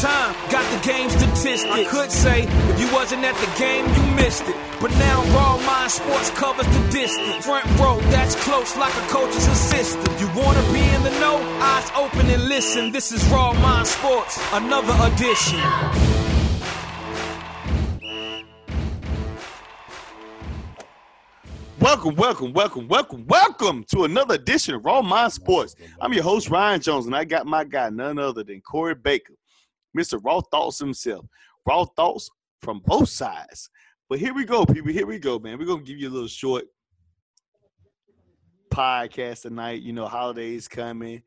time, got the game statistics. I could say if you wasn't at the game, you missed it. But now Raw Mind Sports covers the distance. Front row, that's close like a coach's assistant. You wanna be in the know? Eyes open and listen. This is Raw Mind Sports, another edition. Welcome, welcome, welcome, welcome, welcome to another edition of Raw Mind Sports. I'm your host, Ryan Jones, and I got my guy, none other than Corey Baker, Mr. Raw Thoughts himself. Raw Thoughts from both sides. But here we go, people. Here we go, man. We're going to give you a little short podcast tonight. You know, holidays coming.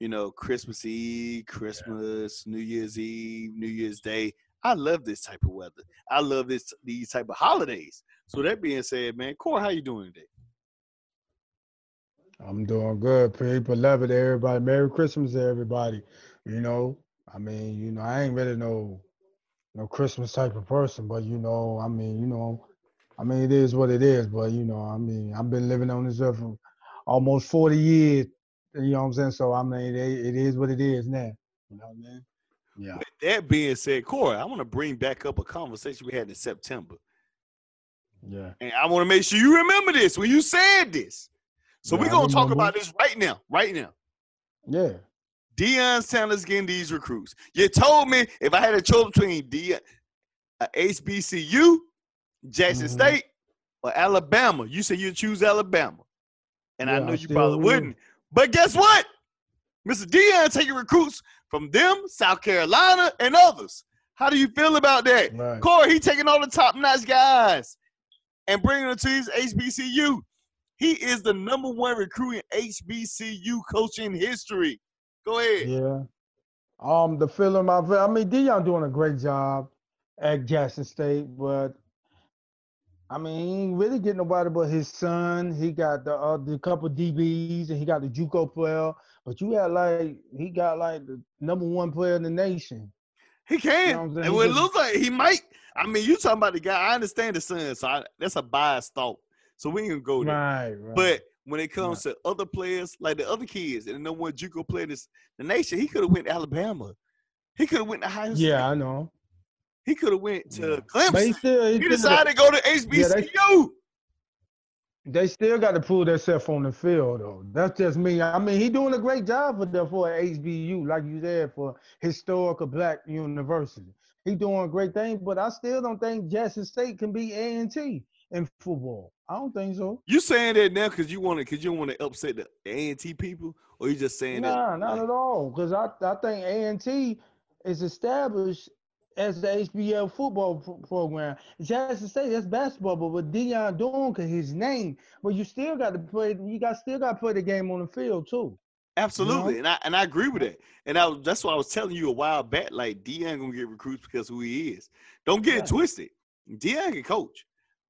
You know, Christmas Eve, Christmas, New Year's Eve, New Year's Day. I love this type of weather. I love this these type of holidays. So that being said, man, Core, how you doing today? I'm doing good. People love it, everybody. Merry Christmas, everybody. You know, I mean, you know, I ain't really no no Christmas type of person, but you know, I mean, you know, I mean, it is what it is. But you know, I mean, I've been living on this earth for almost 40 years. You know what I'm saying? So I mean, it, it is what it is now. You know what I mean? Yeah. With that being said, Corey, I want to bring back up a conversation we had in September. Yeah. And I want to make sure you remember this when you said this. So yeah, we're gonna talk about this right now, right now. Yeah. Deion Sanders getting these recruits. You told me if I had a choice between Deion, uh, HBCU, Jackson mm-hmm. State, or Alabama, you said you'd choose Alabama. And yeah, I know you probably wouldn't. But guess what? Mr. Deion taking recruits from them, South Carolina, and others. How do you feel about that? Right. Corey, he taking all the top notch guys and bringing them to his HBCU. He is the number one recruiting HBCU coach in history. Go ahead. Yeah. Um, the feeling I I mean, Deion doing a great job at Jackson State, but I mean, he ain't really getting nobody but his son. He got the uh, the couple DBs, and he got the JUCO player. But you got like he got like the number one player in the nation. He can. You know and it looks like he might. I mean, you talking about the guy. I understand the son, so I, that's a biased thought. So we can go there. Right, right. But when it comes right. to other players, like the other kids, and the number one JUCO player this the nation, he could have went to Alabama. He could have went to Ohio State. Yeah, I know. He could have went to yeah. Clemson. But he, still, he, he decided to go to HBCU. Yeah, they, they, still got to prove themselves on the field, though. That's just me. I mean, he doing a great job for the for HBU, like you said, for historical black university. He doing a great thing, but I still don't think Jackson State can be A and T in football. I don't think so. You saying that now because you want to because you want to upset the A and T people, or you just saying nah, that? Nah, not at all. Because I I think A and T is established as the HBL football pro- program. to say, that's basketball, but with Deion doing cause his name, but you still got to play. You got still got to play the game on the field too. Absolutely, you know? and I and I agree with that. And I that's what I was telling you a while back. Like Deion gonna get recruits because who he is. Don't get it twisted. Deion can coach.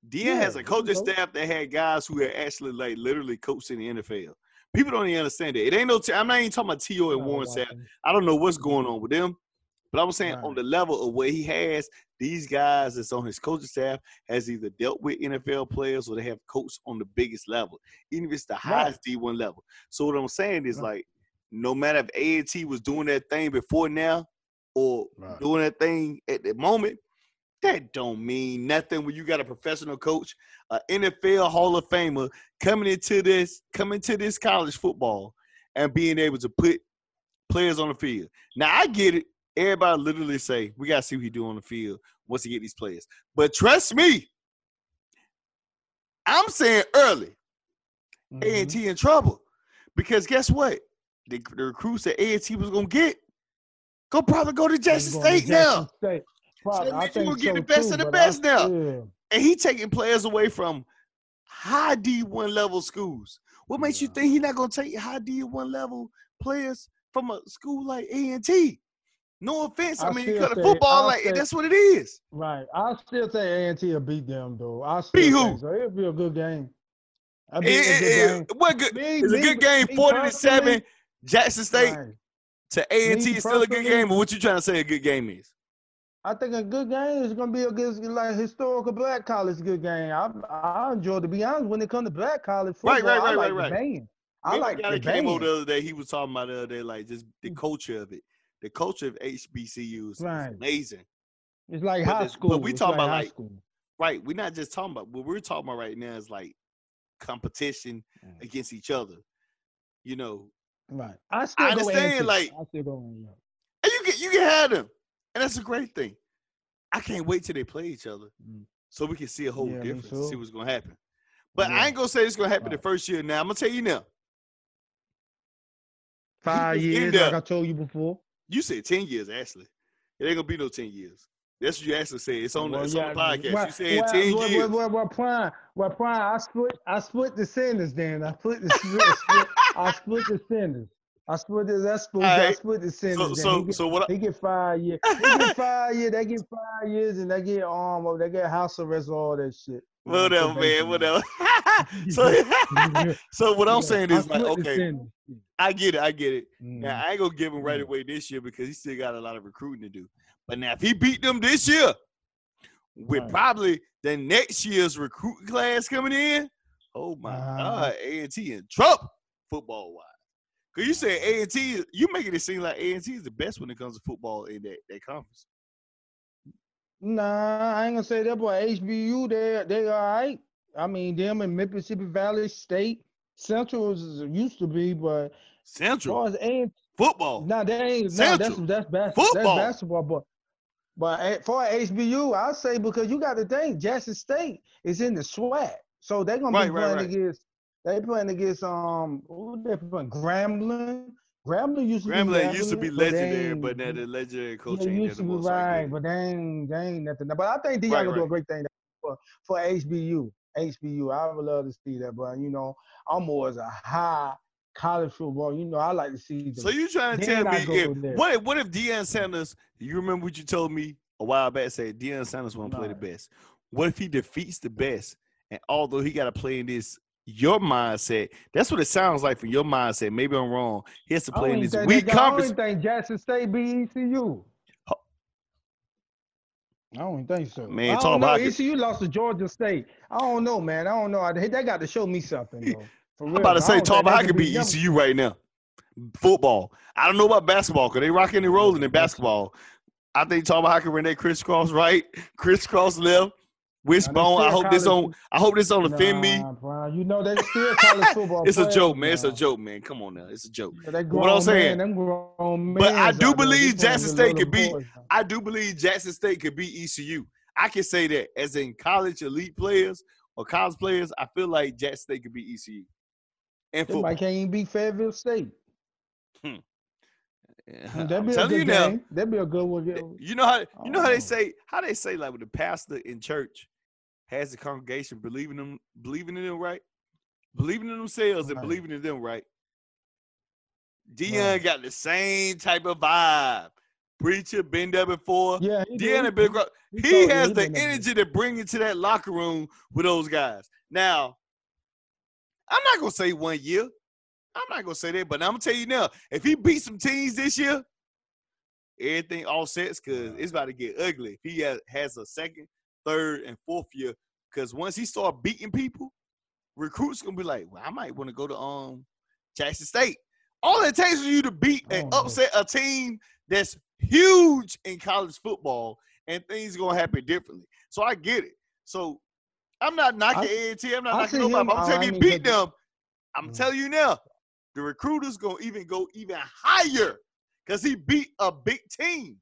Deion yeah, has a coaching staff that had guys who are actually like literally coached in the NFL. People don't even understand it. It ain't no. i am not even talking about T.O. and Warren Sapp. I don't know what's going on with them. But I was saying right. on the level of what he has these guys that's on his coaching staff has either dealt with NFL players or they have coached on the biggest level, even if it's the highest right. D1 level. So what I'm saying is right. like, no matter if A&T was doing that thing before now or doing that thing at the moment, that don't mean nothing when you got a professional coach, an NFL Hall of Famer coming into this, coming to this college football and being able to put players on the field. Now I get it everybody literally say, we got to see what he do on the field once he get these players. But trust me, I'm saying early, mm-hmm. A&T in trouble. Because guess what? The, the recruits that A&T was going to get, go probably go to Jackson State to now. State. Probably, so I think to get the best too, of the best I, now. Yeah. And he taking players away from high D1 level schools. What makes yeah. you think he not going to take high D1 level players from a school like A&T? No offense. I, I mean, you got the football like say- that's what it is. Right. I still say A and T will beat them though. I still Beat think who? So it'll be a good game. It- a good it- game. what good? Me- It's a good game, me forty to seven. Jackson State Right. to A and T Me is still a good game. But what you trying to say a good game is? I think a good game is gonna be a good like historical black college good game. I I enjoy to be honest when it comes to black college football. Right, right, I right, like right, the right. band. I like the guy the that came over the other day. He was talking about the other day, like just the culture of it. The culture of HBCUs is Right. amazing. It's like But high this- but school. we talking about, high like, school. Right. We're not just talking about what we're talking about right now is like competition Mm. against each other. You know, Right. I still I understand, like- I still go A&T. and you can you can have them, and that's a great thing. I can't wait till they play each other Mm. so we can see a whole Yeah, difference and see what's gonna happen. But Yeah. I ain't gonna say it's gonna happen the first year. Now I'm gonna tell you now. Five years, like I told you before. You said ten years, Ashley. It ain't gonna be no ten years. That's what you actually said. It's on the, Well, it's on the yeah, podcast. well- you said well, ten well, years. Well, well, Prime, well, Prime, I split, I split the sentence. Then I split the, split, I split the sentence. I split the, that's split, I Alright. split the so sentence. so he get, so what? I, he get five years. He get five years. They get five years, and they get um, they get house arrest, all that shit. Whatever, man. Whatever. so so what I'm saying is like, okay. I get it. I get it. Mhm. Now I ain't gonna give him right Mm. away this year because he still got a lot of recruiting to do. But now if he beat them this year, with Right. probably the next year's recruiting class coming in, oh my Uh-huh. God, A and T and Trump football wise. Cause you said A and T, you making it seem like A and T is the best when it comes to football in that, that conference. Nah, I ain't gonna say that, but HBU, they they all right. I mean, them in Mississippi Valley State Central is, used to be, but as Central far as A football. No, they ain't. No, that's Central. that's bas- Football. That's basketball, but but for HBU, I say because you got to think Jackson State is in the SWAC, so they're gonna Right, be right, playing right. against. They playing against um. Who they playing? Grambling. Grambling used to Grambling be used to be Grambling, but legendary, but now the legendary coach ain't used to be more. so I get right, but they ain't, they ain't nothing. But I think Deion Right, gonna do a great thing for for HBU. HBU, I would love to see that, but you know, I'm always a high college football. You know, I like to see. The, So you trying to Then tell I me if, what if what if Deion Sanders? You remember what you told me a while back? Said Deion Sanders want to play the best. What if he defeats the best? And although he got to play in this your mindset, that's what it sounds like from your mindset. Maybe I'm wrong. He has to I play in even this think weak conference. I don't even think Jackson State beat ECU. Huh. I don't think so. Man, I talk don't know. about it. ECU lost to Georgia State. I don't know, man. I don't know. I- They got to show me something though. I'm about to say don't think Tarver they High could beat. ECU right now. Football. I don't know about basketball because they rocking and rolling in basketball. I think Tarver High can run that crisscross right, crisscross left, wishbone. I hope this on. I hope this don't offend me. Nah, Brian, you know they still college football. It's a joke, man. It's a joke, man. Come on now. It's a joke. They what I'm saying- man, But I do out there. They believe Jackson State could beat- boys. I do believe Jackson State could beat ECU. I can say that as in college elite players or college players, I feel like Jackson State could beat ECU. And They football. might can't even beat Fayetteville State. Hmm. That'd be a good you now. game. That'd be a good one. You know how you know how they Oh. say how they say like when the pastor in church has the congregation believing them believing in them right, believing in themselves and believing in them right. Deion Right. got the same type of vibe. Preacher been there before. Yeah, he, Deion and He he has he the energy to bring into that locker room with those guys. Now, I'm not gonna say one year. I'm not gonna say that, but I'm gonna tell you now, if he beats some teams this year, everything all sets because it's about to get ugly. If he has, has a second, third, and fourth year, because once he start beating people, recruits gonna be like, well, I might want to go to um Jackson State. All it takes for you to beat and Oh, upset a team that's huge in college football, and things gonna happen differently. So I get it. So I'm not knocking I- A&T. I'm not I knocking nobody. I'm telling you, beat them. I'm Mm. telling you now, the recruiters gonna even go even higher because he beat a big team.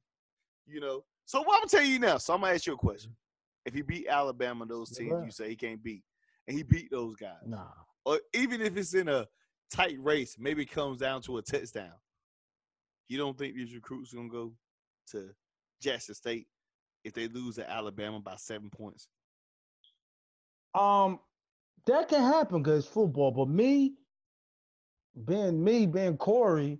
You know. So what I'm gonna tell you now. So I'm gonna ask you a question. If he beat Alabama, those teams right. you say he can't beat, and he beat those guys, Nah. or even if it's in a tight race, maybe it comes down to a touchdown. You don't think these recruits gonna go to Jackson State if they lose to Alabama by seven points? Um, that can happen because it's football. But me, being me, being Corey,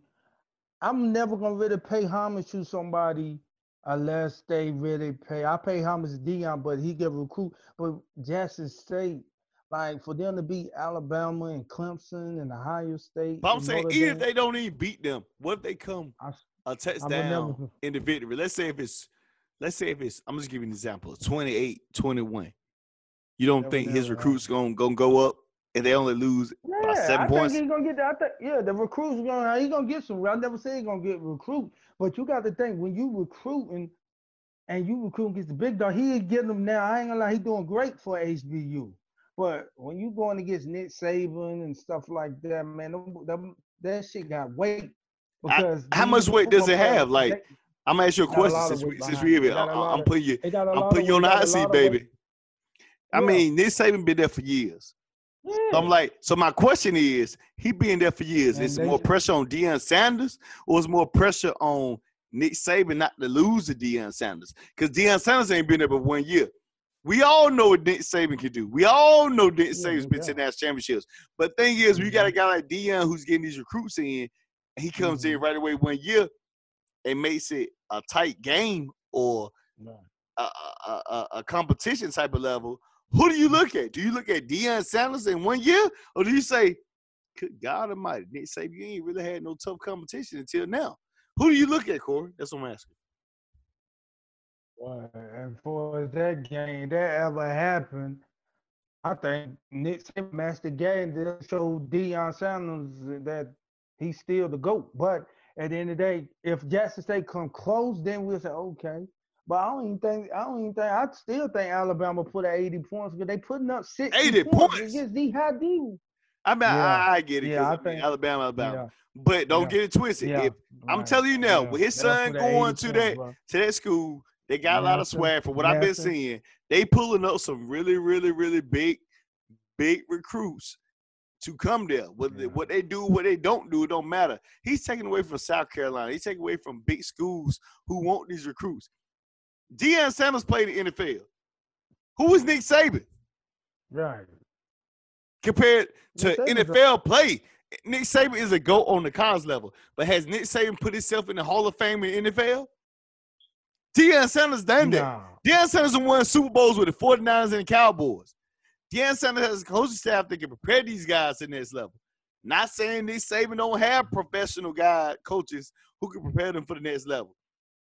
I'm never gonna really pay homage to somebody unless they really pay. I pay homage to Deion, but he get recruit. But Jackson State, like for them to beat Alabama and Clemson and Ohio State. But I'm saying, Notre even if they don't even beat them, what if they come I- a never- touchdown in the victory? Let's say if it's, let's say if it's, I'm just giving an example, 28, 21. You don't Never, think his never, recruits gonna gonna go up and they only lose by Yeah, seven I points? think he's gonna get that. I think, yeah, the recruits are gonna he's gonna get some. I never say he's gonna get recruit, but you got to think when you recruiting and you recruit against the big dog, he get them now. I ain't gonna lie, he doing great for HBU. But when you going against Nick Saban and stuff like that, man, them- them- that shit got weight. I- Because how much weight does it have? Like, they- I'm gonna ask you a Got a question since we since we here. They got a I- lot I'm putting you. they got a I'm putting you on the hot seat, lot of weight. baby. I mean, Nick Saban been there for years. Yeah. So I'm like, so my question is, he been there for years. And Is more pressure on Deion Sanders, or is more pressure on Nick Saban not to lose to Deion Sanders? Because Deion Sanders ain't been there but one year. We all know what Nick Saban can do. We all know Nick Yeah, Saban's been to doubt. national championships. But thing is, we got a Mhm. guy like Deion who's getting these recruits in, and he comes in Mhm. right away one year and makes it a tight game or a, a, a, a competition type of level, who do you look at? Do you look at Deion Sanders in one year, or do you say, "Good God Almighty, Nick Saban, you ain't really had no tough competition until now"? Who do you look at, Corey? That's what I'm asking. Well, as far as that game, that ever happened, I think Nick Saban matched the game that showed Deion Sanders that he's still the GOAT. But at the end of the day, if Jackson State come close, then we'll say, okay. But I don't even think I don't even think I still think Alabama put at 80 points because they putting up 60 80 points, points? against the high D. I mean, Yeah. I, I get it. Yeah, 'cause, I I mean, think- Alabama, Alabama. Yeah, But don't Yeah. get it twisted. yeah. If I'm right, telling you now, yeah. with his They'll son going to that bro. to that school, they got a lot of swag. From what I've been seeing, they pulling up some really, really, really big, big recruits to come there. What they, what they do, what they don't do, it don't matter. He's taking away from South Carolina. He's taking away from big schools who want these recruits. Deion Sanders played in the NFL. Who is Nick Saban Right. compared to Nick Saban's a- NFL play? Nick Saban is a GOAT on the college level, but has Nick Saban put himself in the Hall of Fame in the NFL? Deion Sanders done that. Nah. Deion Sanders won Super Bowls with the 49ers and the Cowboys. Deion Sanders has a coaching staff that can prepare these guys to the next level. Not saying Nick Saban don't have professional guy coaches who can prepare them for the next level.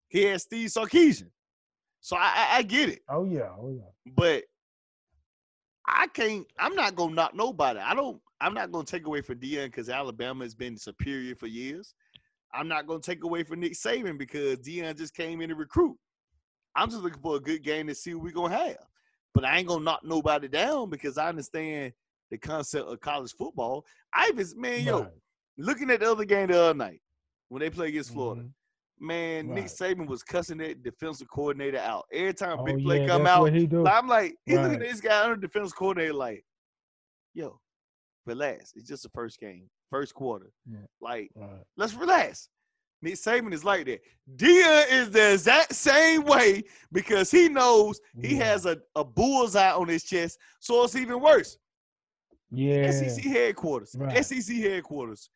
He has Steve Sarkisian. So I, I, get it. Oh yeah. Oh yeah. But I can't. I'm not gonna knock nobody. I don't. I'm not gonna take away from Deion because Alabama has been superior for years. I'm not gonna take away from Nick Saban because Deion just came in to recruit. I'm just looking for a good game to see what we're gonna have. But I ain't gonna knock nobody down because I understand the concept of college football. I was man, yo, looking at the other game the other night when they play against Florida. Mhm. Man, Nick Right. Saban was cussing that defensive coordinator out every time Oh, big play yeah, come out. he. I'm like, he looking at this guy under defense coordinator like, yo, relax. It's just the first game, first quarter. Yeah. Like, Right. let's relax. Nick Saban is like that. Deion is the exact same way because he knows he Yeah. has a, a bullseye on his chest, so it's even worse. Yeah. SEC headquarters. Right. SEC headquarters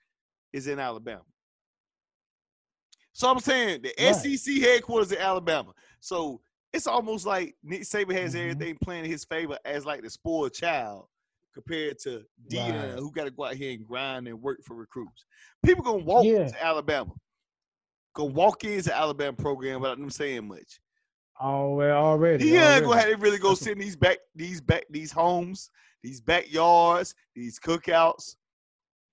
is in Alabama. So I'm saying the Right. SEC headquarters in Alabama. So it's almost like Nick Saban has Mhm. everything playing in his favor as like the spoiled child compared to Deion, Right. who got to go out here and grind and work for recruits. People gonna walk Yeah. to Alabama, gonna walk into Alabama program without them saying much. Oh, well, already. Yeah, already. gonna have really go sit in these back, these back, these homes, these backyards, these cookouts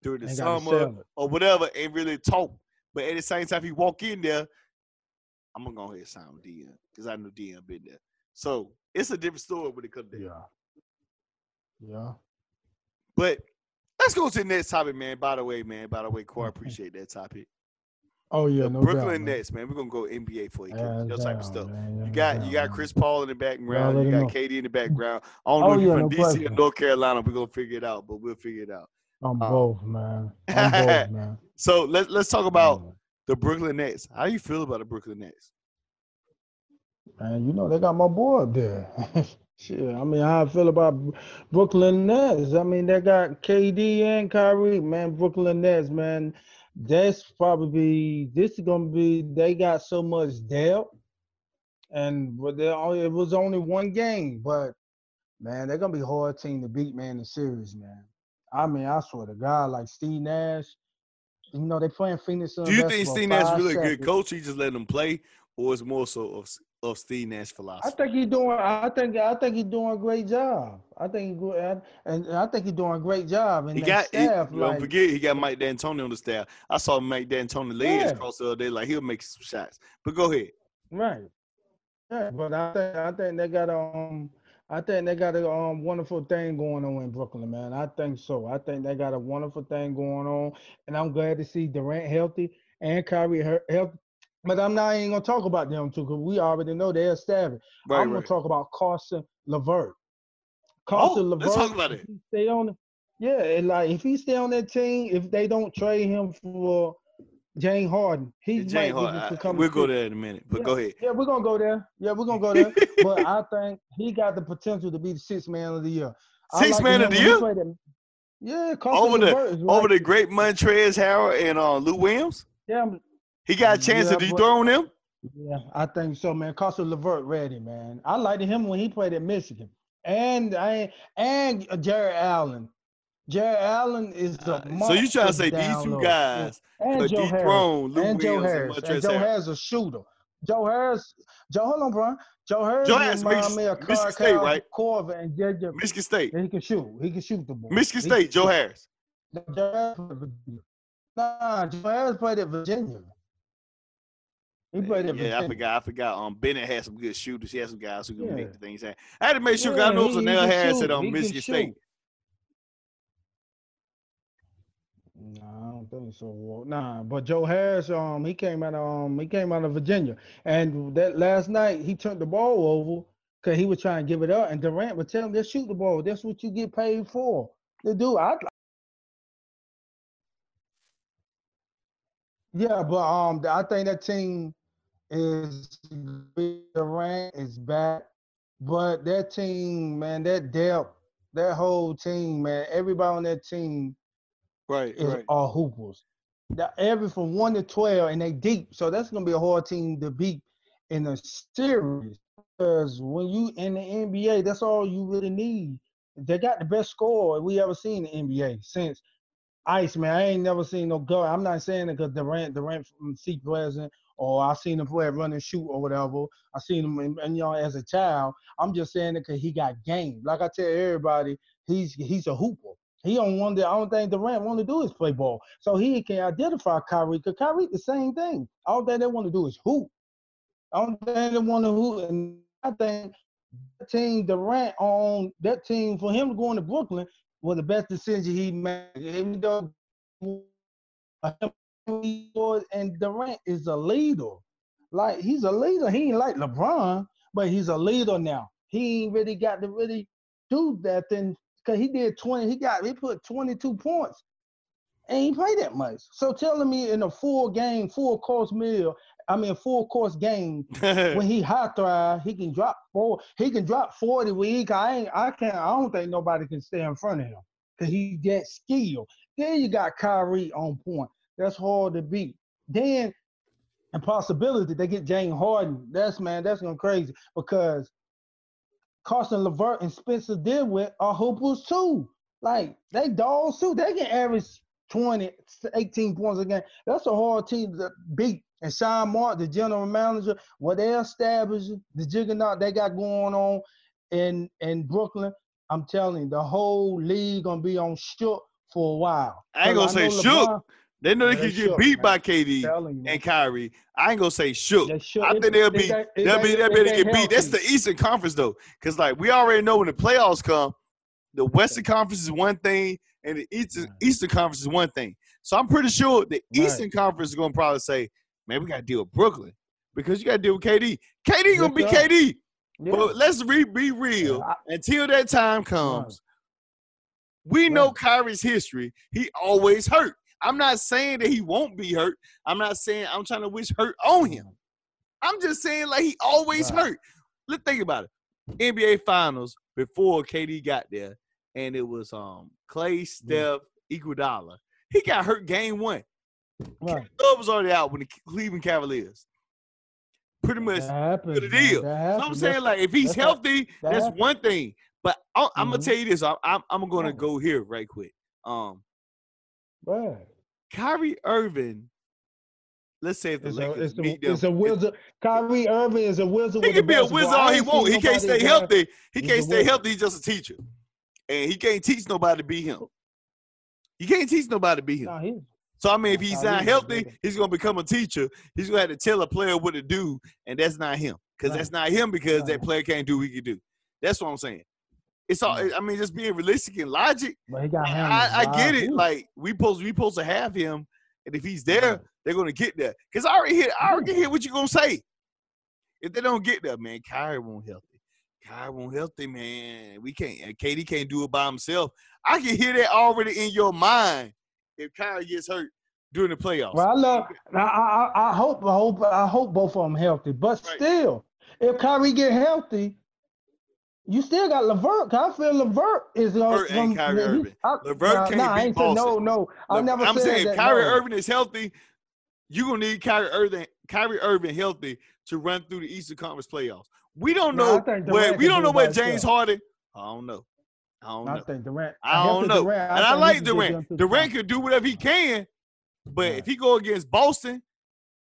during the summer or whatever, and really talk. But at the same time, if you walk in there, I'm gonna go ahead and sign with Deion because I know Deion been there. So it's a different story when it comes to. Yeah. Yeah. But let's go to the next topic, man. By the way, man. By the way, Corey, Okay. appreciate that topic. Oh yeah. the no Brooklyn doubt, man. Nets, man. We're gonna go NBA for you, Hands your type of stuff. man, You hands got you got. Chris Paul in the background. You got know. KD in the background. I don't oh, know Oh, if you're yeah, from no DC or. North Carolina. We're gonna figure it out, but we'll figure it out. I'm Uh, both, man. I'm both, man. So let's let's talk about the Brooklyn Nets. How you feel about the Brooklyn Nets? Man, you know they got my boy up there. Shit, I mean, how I feel about Brooklyn Nets. I mean, they got KD and Kyrie, man. Brooklyn Nets, man. that's probably this is gonna be. They got so much depth, and but they only it was only one game, but man, they're gonna be a hard team to beat, man. In the series, man. I mean, I swear to God, like Steve Nash, you know, they playing Phoenix. Do you think Steve Nash really a good coach? He just letting them play, or it's more so of, of Steve Nash philosophy? I think he's doing. I think. I think he's doing a great job. I think he and I think he's doing a great job. And he got. staff, he, like, don't forget, he got Mike D'Antoni on the staff. I saw Mike D'Antoni legs Yeah. across the other day, like he'll make some shots. But go ahead. Right. Yeah, but I think I think they got um I think they got a um wonderful thing going on in Brooklyn, man. I think so. I think they got a wonderful thing going on, and I'm glad to see Durant healthy and Kyrie he- healthy. But I'm not even gonna talk about them two because we already know they're established. Right, I'm right. gonna talk about Caris Levert. Caris Oh, Levert. let's talk about it. Stay on. Yeah, and like if he stay on that team, if they don't trade him for James Harden, he James might Harden, I- we'll go there in a minute. But go ahead. yeah, we're gonna go there. Yeah, we're gonna go there. but I think he got the potential to be the sixth man of the year. Sixth like man of the year? Yeah, Over the is over the great Montrezl Harrell and uh, Lou Williams. Yeah, He got a chance Yeah, to dethrone them. yeah, I think so, man. Caris Levert ready, man. I liked him when he played at Michigan, and I and Jarrett Allen. Jarrett Allen is the Uh, so you trying to say these two guys and could Joe Harris. And Joe and Harris. And Montrezl Joe Harrell? Harris a shooter. Joe Harris, Joe, hold on, bro. Joe Harris Joe Harris, Michigan- me of Michigan Carl State, right? Corver and JJ. Michigan State. And He can shoot. He can shoot the ball. Michigan He State, Joe. Harris. Joe played at Virginia. Nah, Joe Harris played at Virginia. He played at Yeah, Virginia. I forgot. I forgot. Um, Bennett had some good shooters. He had some guys who can Yeah. make the things happen. I had to make sure. 'cause I know Zanell can Harris shoot. at um, Michigan State. shoot. I don't think so. Nah, but Joe Harris, um, he came out, um, he came out of Virginia, and that last night he turned the ball over because he was trying to give it up, and Durant was telling him, "Just shoot the ball. That's what you get paid for." They do. I. Yeah, but um, I think that team is Durant is back, but that team, man, that depth, that whole team, man, everybody on that team Right, is right. all hoopers. That every from one to twelve, and they deep. So that's gonna be a hard team to beat in a series. Because when you in the NBA, that's all you really need. They got the best score we ever seen in the NBA since Ice man. I ain't never seen no go. I'm not saying it because Durant, Durant from Seat Pleasant, or I seen him play run and shoot or whatever. I seen him, in, and, you know, as a child. I'm just saying it because he got game. Like I tell everybody, he's he's a hooper. He don't want to. I don't think Durant want to do is play ball. So he can identify Kyrie because Kyrie the same thing. All that they want to do is hoop. I don't think they want to hoop, and I think that team Durant on that team for him going to Brooklyn was the best decision he made. Even though and Durant is a leader. Like he's a leader. He ain't like LeBron, but he's a leader now. He ain't really got to really do that thing because he did 20. He got he put 22 points. And he played that much. So telling me in a full game, full course meal, I mean full course game, when he hot thrive, he can drop four. He can drop forty week. I ain't. I can't. I don't think nobody can stay in front of him because he that skill. Then you got Kyrie on point. That's hard to beat. Then impossibility they get James Harden. That's man. That's going crazy because Caris Levert and Spencer Dinwiddie are hoopers too. Like they dogs too. They can average 20, 18 points a game. That's a hard team to beat. And Sean Mark, the general manager, what they established, the juggernaut they got going on in in Brooklyn, I'm telling you, the whole league gonna be on shook for a while. I ain't gonna 'Cause say know shook. They know they They can get beat man. by KD and Kyrie. I ain't gonna say shook. shook. I think they'll be they'll be they'll be get beat. That's the. Eastern Conference though, because like we already know when the playoffs come, the Western Conference is one thing and the Eastern Right. Eastern Conference is one thing. So I'm pretty sure the Eastern Conference is gonna probably say, "Man, we gotta deal with Brooklyn because you gotta deal with KD. KD gonna be. KD." Yeah. But let's re- be real. Yeah, I- Until that time comes, we know Right. Kyrie's history. He always hurt. I'm not saying that he won't be hurt. I'm not saying I'm trying to wish hurt on him. I'm just saying like he always Right. hurt. Let's think about it. NBA Finals before KD got there, and it was um Clay, Steph, Iguodala. He got hurt game one. Right. Love was already out when the Cleveland Cavaliers. Pretty much happens. the deal. So I'm saying, like, if he's that's healthy, that that's one thing. But I, I'm gonna Mhm. tell you this. I, I'm I'm gonna go here right quick. Um, right. Kyrie Irving. Let's say if the It's a, Lakers it's, a, beat them, it's a wizard. Kyrie Irving is a wizard. he with a can be a wizard all he wants. He can't stay healthy. He can't stay healthy. He's just a teacher, and he can't teach nobody to be him. He can't teach nobody to be him. Nah, So I mean, if he's not healthy, he's gonna become a teacher. He's gonna have to tell a player what to do, and that's not him. Because Right. that's not him. Because Right. that player can't do what he can do. That's what I'm saying. It's all. Mm. I mean, just being realistic and logic. but he got I, I, I get it. Like we supposed we supposed to have him, and if he's there, they're gonna get there. Cause I already hear I already hear what you gonna say. If they don't get there, man, Kyrie won't healthy. Kyrie won't healthy, man. We can't. and KD can't do it by himself. I can hear that already in your mind. If Kyrie gets hurt during the playoffs, Well, I love. I, I, I- I hope. I hope. I hope both of them healthy. But Right. still, if Kyrie get healthy, you still got Levert. I feel Levert is. Uh, Levert Kyrie Irving. I, Levert nah, can't nah, I beat ain't say- No, Boston. no. I Look, never I'm saying that. Kyrie no. Irving is healthy, you're gonna need Kyrie Irving, Kyrie Irving healthy to run through the Eastern Conference playoffs. We don't know think where we don't do know where James. Harden. I don't know. I don't I know. think Durant. I don't know. Durant, and I like can get them Durant. Durant can do whatever he can, but Right. if he go against Boston,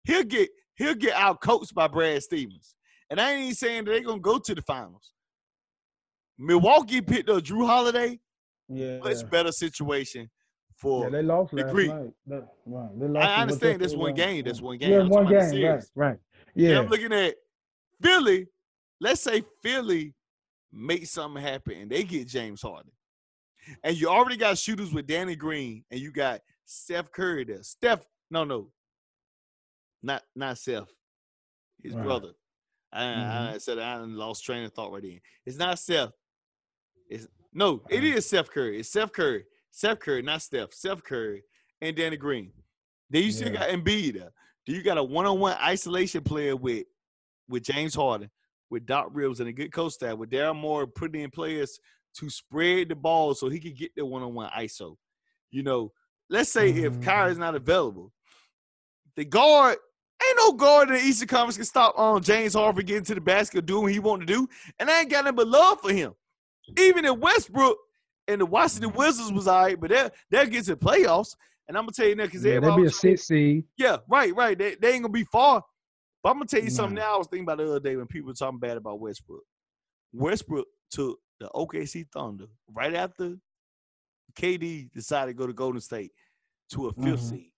he'll get he'll get out coached by Brad Stevens. And I ain't even saying that they're gonna go to the finals. Milwaukee picked up Jrue Holiday, Yeah. much better situation for Yeah, they lost the Greek. Right. They lost I understand that's one game. That's one game. Yeah, I'm one talking about the game. Right. Right. Yeah. Yeah. I'm looking at Philly. Let's say Philly make something happen and they get James Harden. And you already got shooters with Danny Green and you got Steph Curry there. Steph, no, no. Not not Seth. His Right. brother. I, Mhm. I said I lost train of thought right in. It's not Seth. It's no, it is Uh-huh. Seth Curry. It's Seth Curry. Seth Curry, not Steph. Seth Curry and Danny Green. Then you still Yeah. got Embiid. Do you got a one-on-one isolation player with with James Harden, with Doc Rivers and a good coach staff, with Daryl Morey putting in players to spread the ball so he could get the one-on-one ISO. You know, let's say if Mhm. Kyrie's not available, the guard ain't no guard in the Eastern Conference can stop on James Harden getting to the basket, doing what he want to do, and I ain't got nothing but love for him. Even in Westbrook and the Washington Wizards was all right, but they'll they'll get to the playoffs. And I'm gonna tell you now because yeah, they'll be a six seed. yeah, right, right. They, they ain't gonna be far. But I'm gonna tell you something now. I was thinking about the other day when people were talking bad about Westbrook. Westbrook took the OKC Thunder right after KD decided to go to Golden State to a 5th Mhm. seed.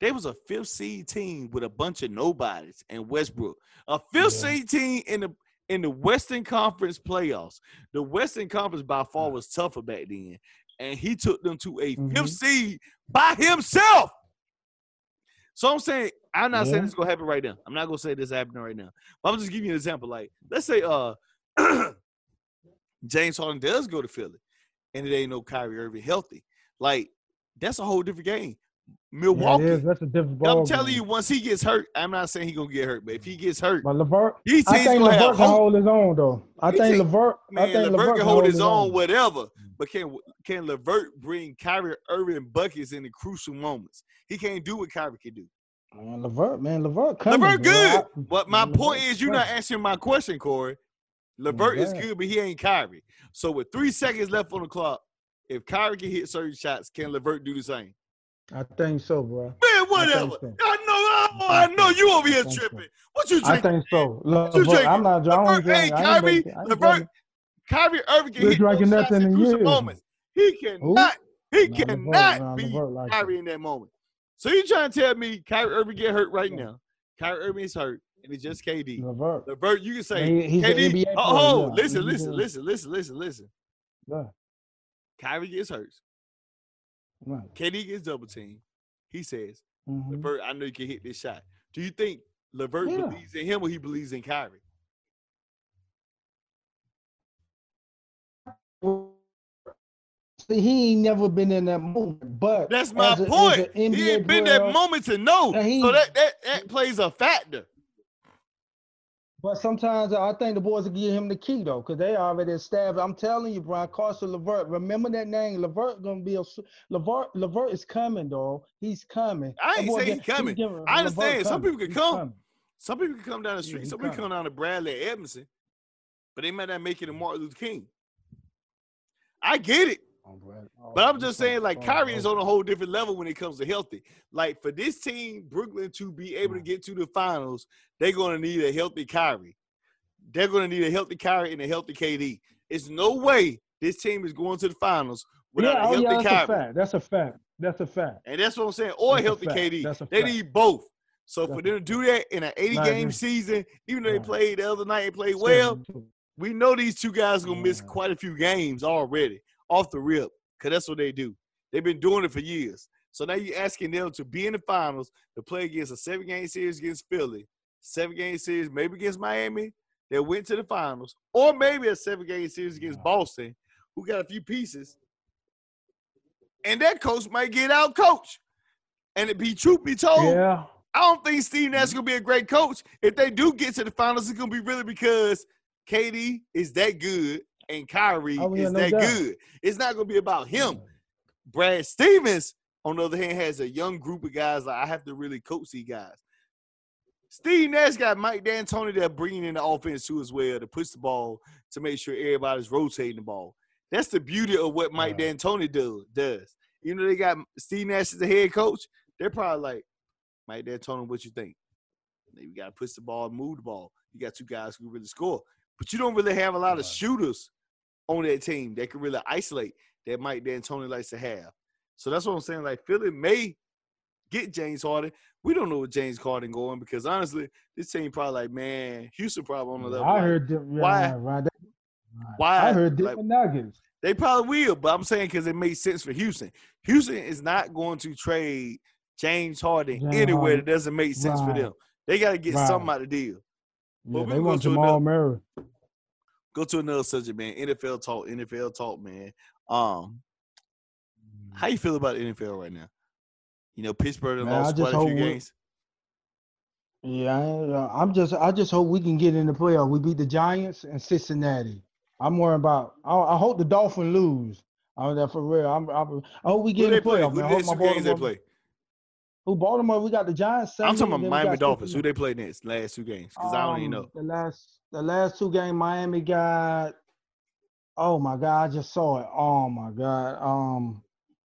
They was a fifth seed team with a bunch of nobodies and Westbrook. A fifth Yeah. seed team in the in the Western Conference playoffs. The Western Conference by far was tougher back then. And he took them to a Mhm. fifth seed by himself. So I'm saying, I'm not saying this is gonna happen right now. I'm not gonna say this happening right now. But I'm just giving you an example. Like, let's say uh James Harden does go to Philly and it ain't no Kyrie Irving healthy. Like, that's a whole different game. Yeah, Milwaukee. is. That's a different I'm ball telling game. you, once he gets hurt, I'm not saying he gonna get hurt, but if he gets hurt, But Levert, these I think gonna Levert can hold his own though. I He think Levert. I Man, think Levert Levert can hold his own, whatever. But can can Levert bring Kyrie Irving buckets in the crucial moments? He can't do what Kyrie can do. Man, Levert, man, Levert, coming, Levert good. I- But my man, point Levert is, you're not answering my question, Corey. Levert is good, but he ain't Kyrie. So with three seconds left on the clock, if Kyrie can hit certain shots, can Levert do the same? I think so, bro. Man, whatever. so. I know. I, I know you over here I think so. tripping. What you I think so. you Levert, drinking? I'm not. I Levert don't ain't drink. I ain't Kyrie. drinking- I Levert, Kyrie Irving can hit drinking nothing in years. moments. He cannot. He Nah, cannot nah, be like Kyrie in that moment. So you trying to tell me Kyrie Irving get hurt right now? Kyrie Irving is hurt, and it's just KD. that. Levert. Levert, you can say He- KD. Oh, player, oh, yeah. listen, listen, listen, listen, listen, listen. Yeah, Kyrie gets hurt. Right. KD gets double teamed. He says, Mhm. Levert, I know you can hit this shot. Do you think Levert Yeah. believes in him or he believes in Kyrie? See, he ain't never been in that moment. But That's my a- point. He ain't been that moment to know. Now he- so that, that that plays a factor. But sometimes I think the boys will give him the key though, because they already established. I'm telling you, Brian Caris Levert. Remember that name, Levert. Gonna be a Levert. Levert is coming, though. He's coming. I ain't saying he's coming. I understand. Some people can come. coming. Some people can come down the street. he Some people come down to Bradley Edmondson, but they might not make it to Martin Luther King. I get it. Oh, But I'm just saying, like Kyrie is on a whole different level when it comes to healthy. Like for this team, Brooklyn, to be able to Mm. get to the finals, they're gonna need a healthy Kyrie. They're gonna need a healthy Kyrie and a healthy KD. It's no way this team is going to the finals without yeah, a oh, healthy yeah, that's a fact. That's a fact. That's a fact. And that's what I'm saying. Or a That's healthy. KD. That's They need both. So for them to do that in an 80 game season, even though they played the other night and played well, we know these two guys are gonna miss quite a few games already off the rip, because that's what they do. They've been doing it for years. So now you're asking them to be in the finals to play against a seven game series against Philly, seven game series maybe against Miami that went to the finals, or maybe a seven game series against Boston, who got a few pieces. And that coach might get out coach. And it be truth be told, Yeah. I don't think Steve Nash is gonna be a great coach. If they do get to the finals, it's gonna be really because KD is that good and Kyrie Oh, yeah, is no that doubt. good. It's not gonna be about him. Brad Stevens, on the other hand, has a young group of guys like I have to really coach these guys. Steve Nash got Mike D'Antoni that bringing in the offense too as well to push the ball to make sure everybody's rotating the ball. That's the beauty of what Mike Right. D'Antoni do, does. You know they got Steve Nash as the head coach. They're probably like, Mike D'Antoni, what you think? You got to push the ball, move the ball. You got two guys who really score, but you don't really have a lot of shooters on that team that can really isolate that Mike D'Antoni likes to have. So that's what I'm saying. Like Philly may get James Harden. We don't know what James Harden going because honestly, this team probably like, man, Houston probably on the level. I like, heard them. Yeah, why- Right, why I heard like, different nuggets. they probably will, but I'm saying because it makes sense for Houston. Houston is not going to trade James Harden James anywhere Harden. that doesn't make sense for them. They got to get Right. something out of the deal. But Yeah, we they want Jamal another- Murray. Go to another subject, man. NFL talk, NFL talk, man. Um, how you feel about the NFL right now? You know, Pittsburgh Man, I lost quite a few games. Yeah, I- uh, I'm just I just hope we can get in the playoff. We beat the Giants and Cincinnati. I'm worried about. I, I hope the Dolphins lose. I'm that for real. I'm, I'm, I hope we get in the play? playoff. Who Man. I two games they Baltimore. play? Who Baltimore? We got the Giants. I'm talking about Miami Dolphins. Who they play next? Last two games? Because I don't even know. Um, The last the last two games, Miami got. Oh my God! I just saw it. Oh my God! Um,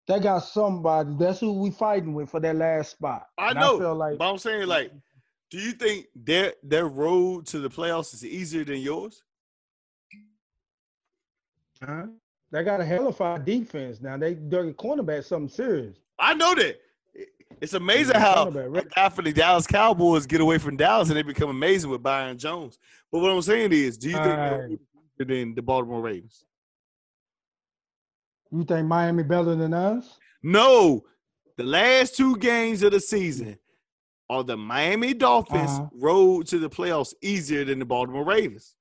they got somebody. That's who we fighting with for that last spot. I And know, feel like but I'm saying like, do you think their their road to the playoffs is easier than yours? Huh? They got a hell of a defense now. They their cornerback something serious. I know that. It's amazing how cornerback, a right. guy for the Dallas Cowboys get away from Dallas and they become amazing with Byron Jones. But what I'm saying is, do you think they're Alright. easier than the Baltimore Ravens? You think Miami better than us? No, the last two games of the season are the Miami Dolphins Uh-huh. road to the playoffs easier than the Baltimore Ravens.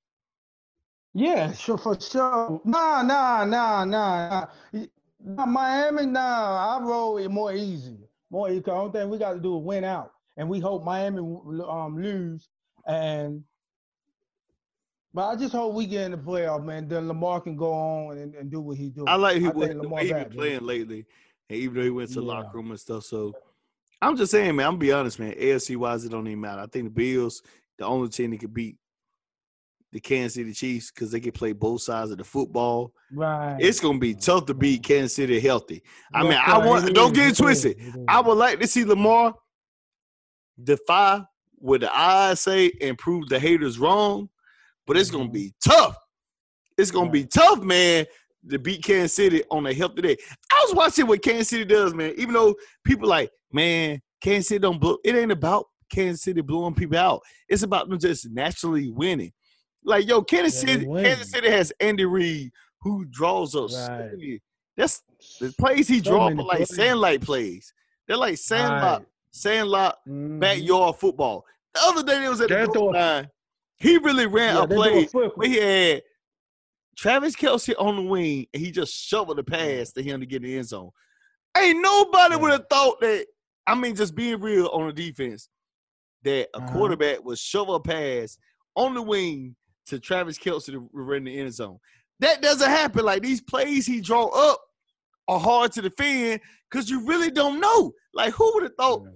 Yeah, sure for sure. Nah, nah, nah, nah, nah. Nah Miami, nah. I roll it more easy. More The only thing we got to do is win out, and we hope Miami um lose. And but I just hope we get in the playoff, man. Then Lamar can go on and, and do what he do. I like he was Lamar he been back, man. playing lately, and even though he went to Yeah. locker room and stuff. So I'm just saying, man. I'm gonna be honest, man. AFC wise, it don't even matter. I think the Bills, the only team that could beat the Kansas City Chiefs because they can play both sides of the football. Right. It's gonna be tough to beat Kansas City healthy. I mean, That's I right. want- It don't is, get it is, twisted. it. I would like to see Lamar defy what the eyes say and prove the haters wrong, but it's gonna Mhm. be tough. It's gonna be tough, man, to beat Kansas City on a healthy day. I was watching what Kansas City does, man. Even though people like, man, Kansas City don't blow. It ain't about Kansas City blowing people out. It's about them just naturally winning. Like, yo, Kansas City. Kansas City has Andy Reid who draws up. Right. That's the plays he So draw up are like plays. sandlight plays. They're like sandlot, Right. sandlot Mhm. backyard football. The other day they was at the They're goal line. He really ran Yeah, a play where he had Travis Kelce on the wing and he just shoveled the pass to him to get in the end zone. Ain't nobody Yeah. would have thought that. I mean, just being real on the defense, that a Uh-huh. quarterback would shovel a pass on the wing to Travis Kelce to run the end zone. That doesn't happen. Like these plays he draw up are hard to defend because you really don't know. Like who would have thought?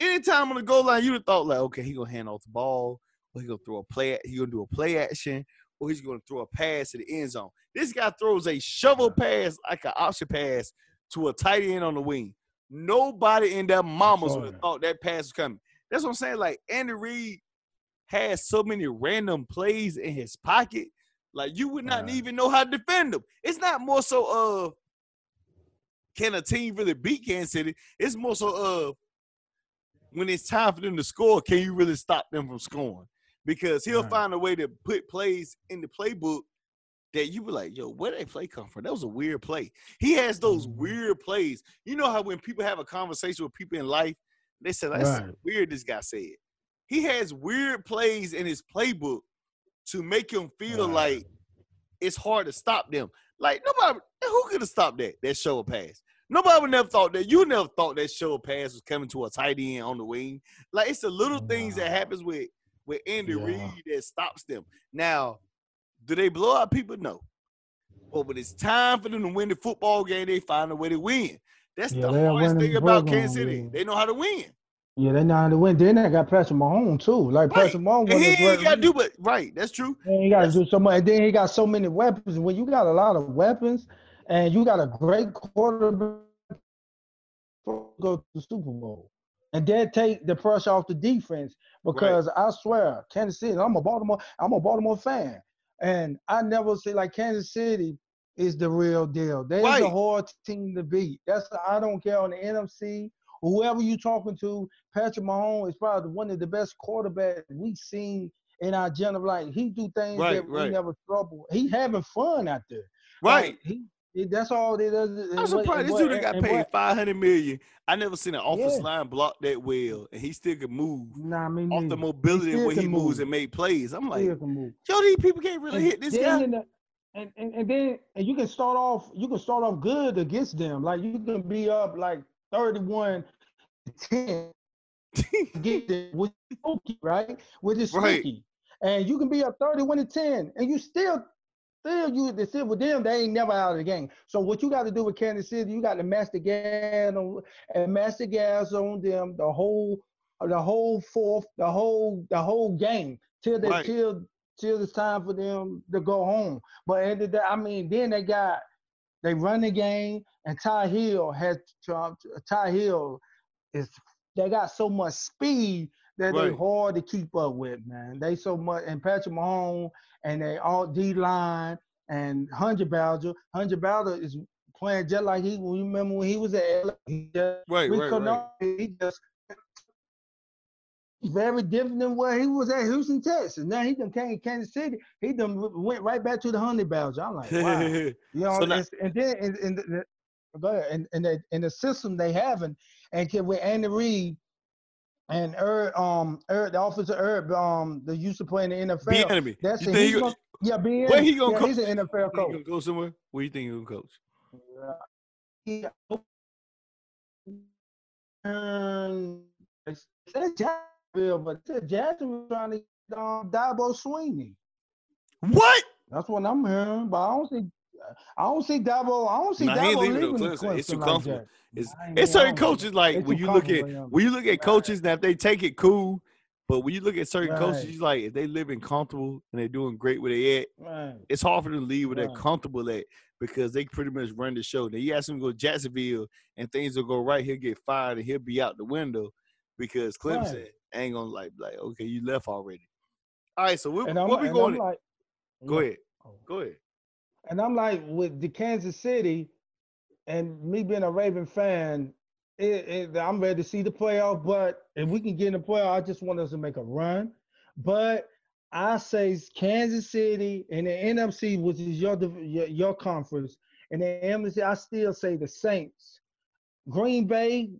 Anytime on the goal line, you'd have thought like, okay, he gonna hand off the ball, or he gonna throw a play. He gonna do a play action, or he's gonna throw a pass to the end zone. This guy throws a shovel pass like an option pass to a tight end on the wing. Nobody in their mamas would have thought that pass was coming. That's what I'm saying. Like Andy Reid has so many random plays in his pocket. Like you would not even know how to defend them. It's not more so of can a team really beat Kansas City? It's more so of when it's time for them to score, can you really stop them from scoring? Because he'll Right. find a way to put plays in the playbook that you be like, yo, where did that play come from? That was a weird play. He has those Mhm. weird plays. You know how when people have a conversation with people in life, they say, that's Right. weird, this guy said. He has weird plays in his playbook to make him feel Right. like it's hard to stop them. Like nobody, who could have stopped that? That shovel pass. Nobody would never thought that. You never thought that show pass was coming to a tight end on the wing. Like it's the little things that happens with with Andy Yeah. Reid that stops them. Now, do they blow out people? No. But when it's time for them to win the football game, they find a way to win. That's Yeah, the hardest thing about Kansas City. game. They know how to win. Yeah, they to win. Then they got Patrick Mahomes too. Like Right. Patrick Mahomes, And he ain't got to do but right. That's true. And he got to do so much. And then he got so many weapons. And when you got a lot of weapons, and you got a great quarterback, go to the Super Bowl, and then take the pressure off the defense. Because I swear, Kansas City. I'm a Baltimore. I'm a Baltimore fan, and I never say like Kansas City is the real deal. They're Right. the hard team to beat. That's I don't care on the NFC. Whoever you're talking to, Patrick Mahomes is probably one of the best quarterbacks we've seen in our general. Like he do things Right, that right. we never trouble. He having fun out there. Right. Like, he, he- that's all it is. I'm surprised this dude got paid five hundred million. I never seen an offensive Yeah. line block that well, and he still could move Nah, I mean, off the mobility where he can moves move. and make plays. I'm like, yo, these people can't really hit this guy. the- and, and and then and you can start off you can start off good against them. Like you can be up like 31 10 get there with spooky, right? With this Right. spooky. And you can be up 31 to 10 and you still still you they still with them, they ain't never out of the game. So what you got to do with Kansas City, you got to master the gas on and the gas on them the whole the whole fourth, the whole the whole game till they Right. till till it's time for them to go home. But end of the, I mean, then they got they run the game, and Ty Hill has um, Ty Hill is they got so much speed that they hard to keep up with, man. They so much and Patrick Mahomes and they all D line and Honey Badger. Honey Badger is playing just like he. Remember when he was at LA? He just, Right, right, right. He just very different than where he was at Houston, Texas. Now he done came to Kansas City. He done went right back to the Honey Badger. I'm like, wow. You know, So now- and, and then and, and, the- go ahead, and and the, and the system they having, and can- with Andy Reid and Herb, um, Herb, the officer Herb, um, they used to play in the NFL. Bieniemy. That's you it. think He's he, gonna, yeah, be where he gonna yeah, co- He's an NFL think he coach. gonna go somewhere? Where you think he gonna coach? He, um, it said But Jackson was trying to um, Dabo Swinney. What? That's what I'm hearing, but I don't see. I don't see Dabo. I don't see Nah, Dabo leaving leaving Clemson. It's too Clemson like comfortable. It's, I it's certain coaches like it's when you look at comfortable when you look at coaches now if they take it cool, but when you look at certain coaches, Right. you like if they living comfortable and they're doing great where they at, Right. it's hard for them to leave where they're comfortable at because they pretty much run the show. Now you ask him to go to Jacksonville and things will go right, he'll get fired and he'll be out the window because Clemson Ain't gonna like like okay, you left already. All right, so what, And I'm, what we going? Like, go yeah. ahead, oh. go ahead. And I'm like, with the Kansas City, and me being a Raven fan, it, it, I'm ready to see the playoff. But if we can get in the playoff, I just want us to make a run. But I say Kansas City and the NFC, which is your your, your conference, and the NFC, I still say the Saints, Green Bay,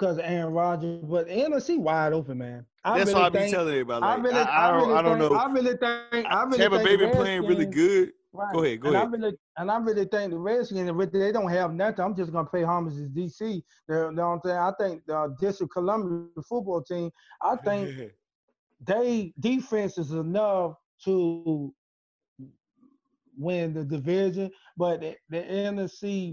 because of Aaron Rodgers. But the NFC wide open, man. I That's really why I be telling everybody. I really, I, I, I don't, really I don't think, know. I really think, I really Tampa Bay been playing really good. Right. Go ahead, go and ahead. I really and I really think the Redskins they don't have nothing. I'm just gonna pay homage to DC. You know what I'm saying? I think the District Columbia football team. I think they defense is enough to win the division, but the, the NFC,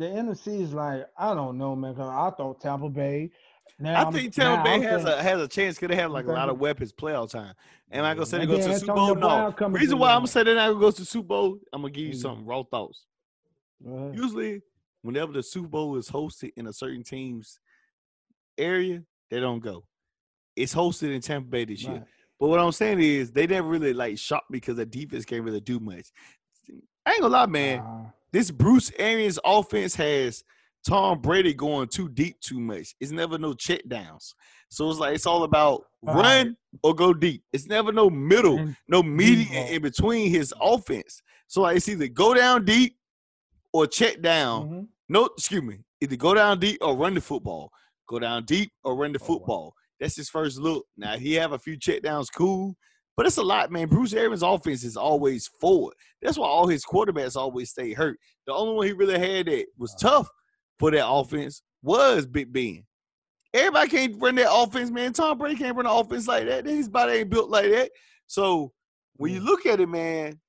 the NFC is like I don't know, man. Cause I thought Tampa Bay. Now I think Tampa Bay has a has a chance. Could have like a lot of weapons playoff time. And I gonna say they go to the Super Bowl? No. Reason why I'm gonna say they're not gonna go to the Super Bowl, I'm gonna give you mm-hmm. some raw thoughts. Usually, whenever the Super Bowl is hosted in a certain team's area, they don't go. It's hosted in Tampa Bay this year. But what I'm saying is they never really like shocked because the defense can't really do much. I ain't gonna lie, man. Uh, this Bruce Arians offense has Tom Brady going too deep too much. It's never no check downs. So it's like it's all about run or go deep. It's never no middle, no median in between his offense. So like it's either go down deep or check down. Mm-hmm. No, excuse me. Either go down deep or run the football. Go down deep or run the football. Oh, wow. That's his first look. Now he have a few check downs, cool. But it's a lot, man. Bruce Arians' offense is always forward. That's why all his quarterbacks always stay hurt. The only one he really had that was uh-huh. tough for that offense was Big Ben. Everybody can't run that offense, man. Tom Brady can't run an offense like that. His body ain't built like that. So when you mm. look at it, man,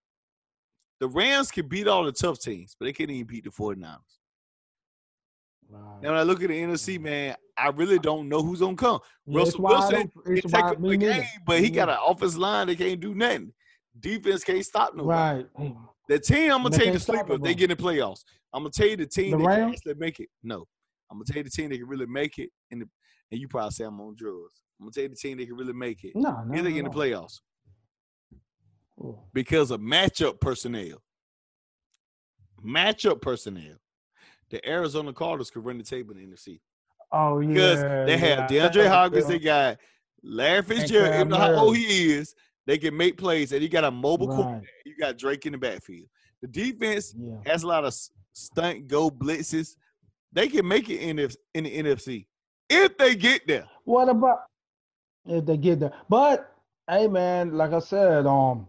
the Rams can beat all the tough teams, but they can't even beat the 49ers. Now when I look at the NFC, man, I really don't know who's gonna come. Yeah, Russell Wilson can take a game, but he got an offensive line that can't do nothing. Defense can't stop nobody. Right. The team, I'm gonna tell you the sleeper, they get in the playoffs. I'm gonna tell you the team the that can actually make it. No, I'm gonna tell you the team that can really make it. In the, and you probably say I'm on drugs. I'm gonna tell you the team that can really make it. No, no, they no, in the playoffs because of matchup personnel. Matchup personnel. The Arizona Cardinals could run the table in the NFC. Oh yeah, because they have yeah. DeAndre Hopkins. They got Larry Fitzgerald. Even how old he is, they can make plays, and you got a mobile right. quarterback. You got Drake in the backfield. The defense yeah. has a lot of stunt go blitzes. They can make it in the, in the NFC if they get there. What about if they get there? But hey, man, like I said, um,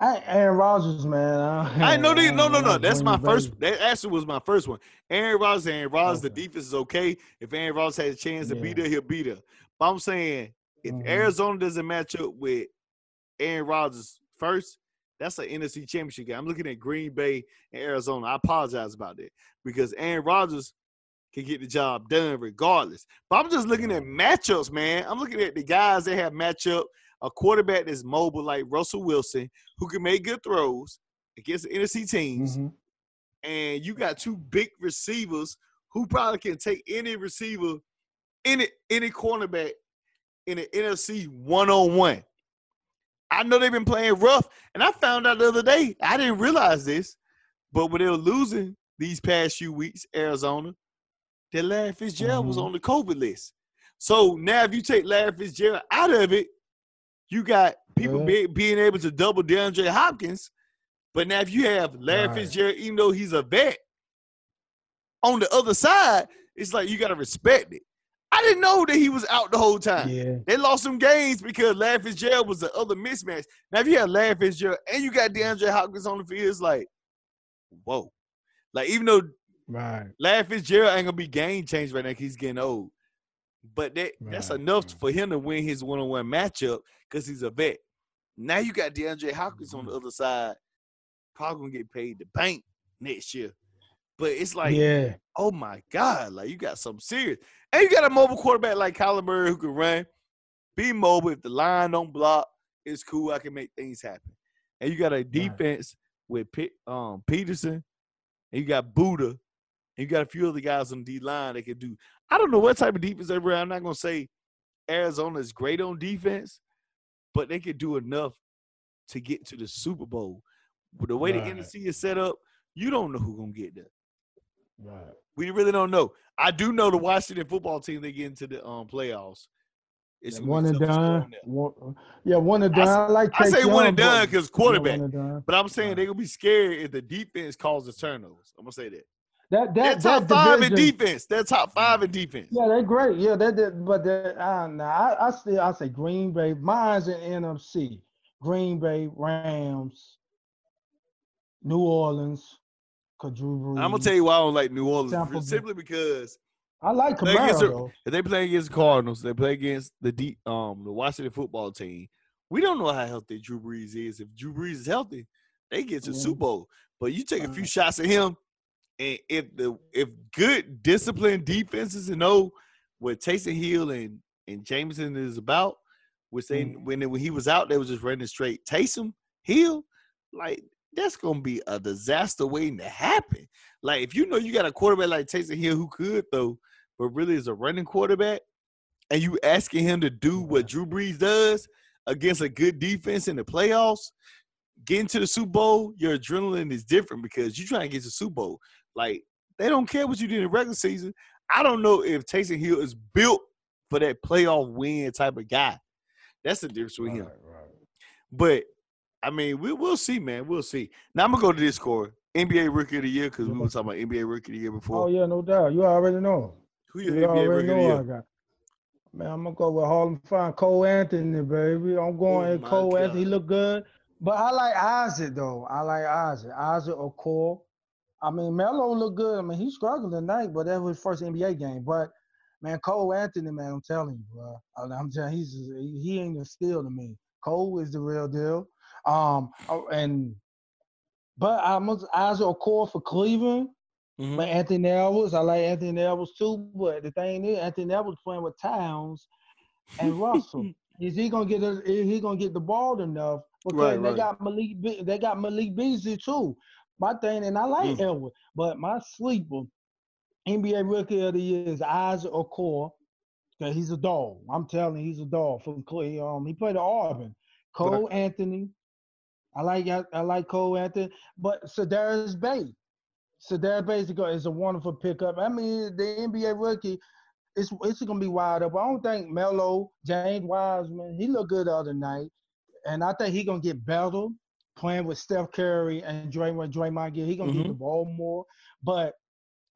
I Aaron Rodgers, man. I, I know these. No, no, no. That's my first. That actually was my first one. Aaron Rodgers. Aaron Rodgers. Okay. The defense is okay. If Aaron Rodgers has a chance to yeah. be there, he'll be there. But I'm saying if mm-hmm. Arizona doesn't match up with Aaron Rodgers first, that's an NFC championship game. I'm looking at Green Bay and Arizona. I apologize about that because Aaron Rodgers can get the job done regardless. But I'm just looking at matchups, man. I'm looking at the guys that have matchup a quarterback that's mobile like Russell Wilson, who can make good throws against the NFC teams, mm-hmm. and you got two big receivers who probably can take any receiver, any any cornerback in the NFC one on one. I know they've been playing rough, and I found out the other day. I didn't realize this, but when they were losing these past few weeks, Arizona, that Larry Fitzgerald mm-hmm. was on the COVID list. So now, if you take Larry Fitzgerald out of it, you got people be, being able to double DeAndre Hopkins, but now if you have Larry right. Fitzgerald, even though he's a vet, on the other side, it's like you got to respect it. I didn't know that he was out the whole time. Yeah. They lost some games because Larry Fitzgerald was the other mismatch. Now, if you have Larry Fitzgerald and you got DeAndre Hopkins on the field, it's like, whoa. Like, even though right. Larry Fitzgerald ain't going to be game changed right now because he's getting old. But that, right. that's enough for him to win his one on one matchup because he's a vet. Now you got DeAndre Hopkins on the mm-hmm. other side, probably gonna get paid the bank next year. But it's like, yeah, oh my God, like you got something serious. And you got a mobile quarterback like Kyler Murray who can run, be mobile. If the line don't block, it's cool. I can make things happen. And you got a defense right. with um, Peterson, and you got Budda, and you got a few other guys on D line that can do. I don't know what type of defense they run. I'm not gonna say Arizona is great on defense, but they could do enough to get to the Super Bowl. But the way right. the NFC is set up, you don't know who's gonna get there. Right. We really don't know. I do know the Washington football team they get into the um playoffs. It's one and done. One, yeah, one and done. I, I like. I say Young, one and done because quarterback. But I'm saying right. they're gonna be scared if the defense causes turnovers. I'm gonna say that. That that they're top that five division, in defense. They're top five in defense. Yeah, they're great. Yeah, they did. But they're, uh, nah, I, I still I say Green Bay. Mine's in NFC. Green Bay, Rams, New Orleans. Brees, I'm gonna tell you why I don't like New Orleans. Simply because I like Kamara though. If they play against the Cardinals, they play against the D, um the Washington football team. We don't know how healthy Drew Brees is. If Drew Brees is healthy, they get to Yeah. Super Bowl. But you take a few shots at him, and if the if good disciplined defenses know what Taysom Hill and and Jameson is about, which they Mhm. when they, when he was out, they was just running straight Taysom Hill, like that's gonna be a disaster waiting to happen. Like if you know you got a quarterback like Taysom Hill who could throw, but really is a running quarterback, and you asking him to do what Drew Brees does against a good defense in the playoffs, getting to the Super Bowl, your adrenaline is different because you're trying to get to the Super Bowl. Like they don't care what you did in regular season. I don't know if Taysom Hill is built for that playoff win type of guy. That's the difference with him. Right. But I mean, we we'll see, man. We'll see. Now I'm gonna go to this score. NBA Rookie of the Year because we were talking about NBA Rookie of the Year before. Oh yeah, no doubt. You already know. Who your You NBA Rookie of the I Year? got. Man, I'm gonna go with Harlem Fine Cole Anthony, baby. I'm going Oh, Cole Anthony. He look good, but I like Isaac though. I like Isaac. Isaac or Cole. I mean, Melo looked good. I mean, he struggled tonight, but that was his first NBA game. But man, Cole Anthony, man, I'm telling you, bro. I'm telling you, he's he ain't a steal to me. Cole is the real deal. Um, oh, and but I'm Isaac Okoro for Cleveland. Mhm. But Anthony Edwards, I like Anthony Edwards too. But the thing is, Anthony Edwards playing with Towns and Russell. is he gonna get? A, is he gonna get the ball enough? Because Right, they right. got Malik. They got Malik Beasley too. My thing, and I like Mm. Edwards, but my sleeper, NBA Rookie of the Year is Isaac Okoro. Cause he's a dog. I'm telling you, he's a dog from Clay. um. He played at Auburn. Cole Anthony. I like I like Cole Anthony, but Sedarius Bay. Sedarius Bay is a- is a wonderful pickup. I mean, the NBA rookie, it's it's gonna be wide up. I don't think Melo, James Wiseman, he looked good the other night, and I think he gonna get better playing with Steph Curry and Draymond Draymond. Get he gonna get mm-hmm. the ball more, but.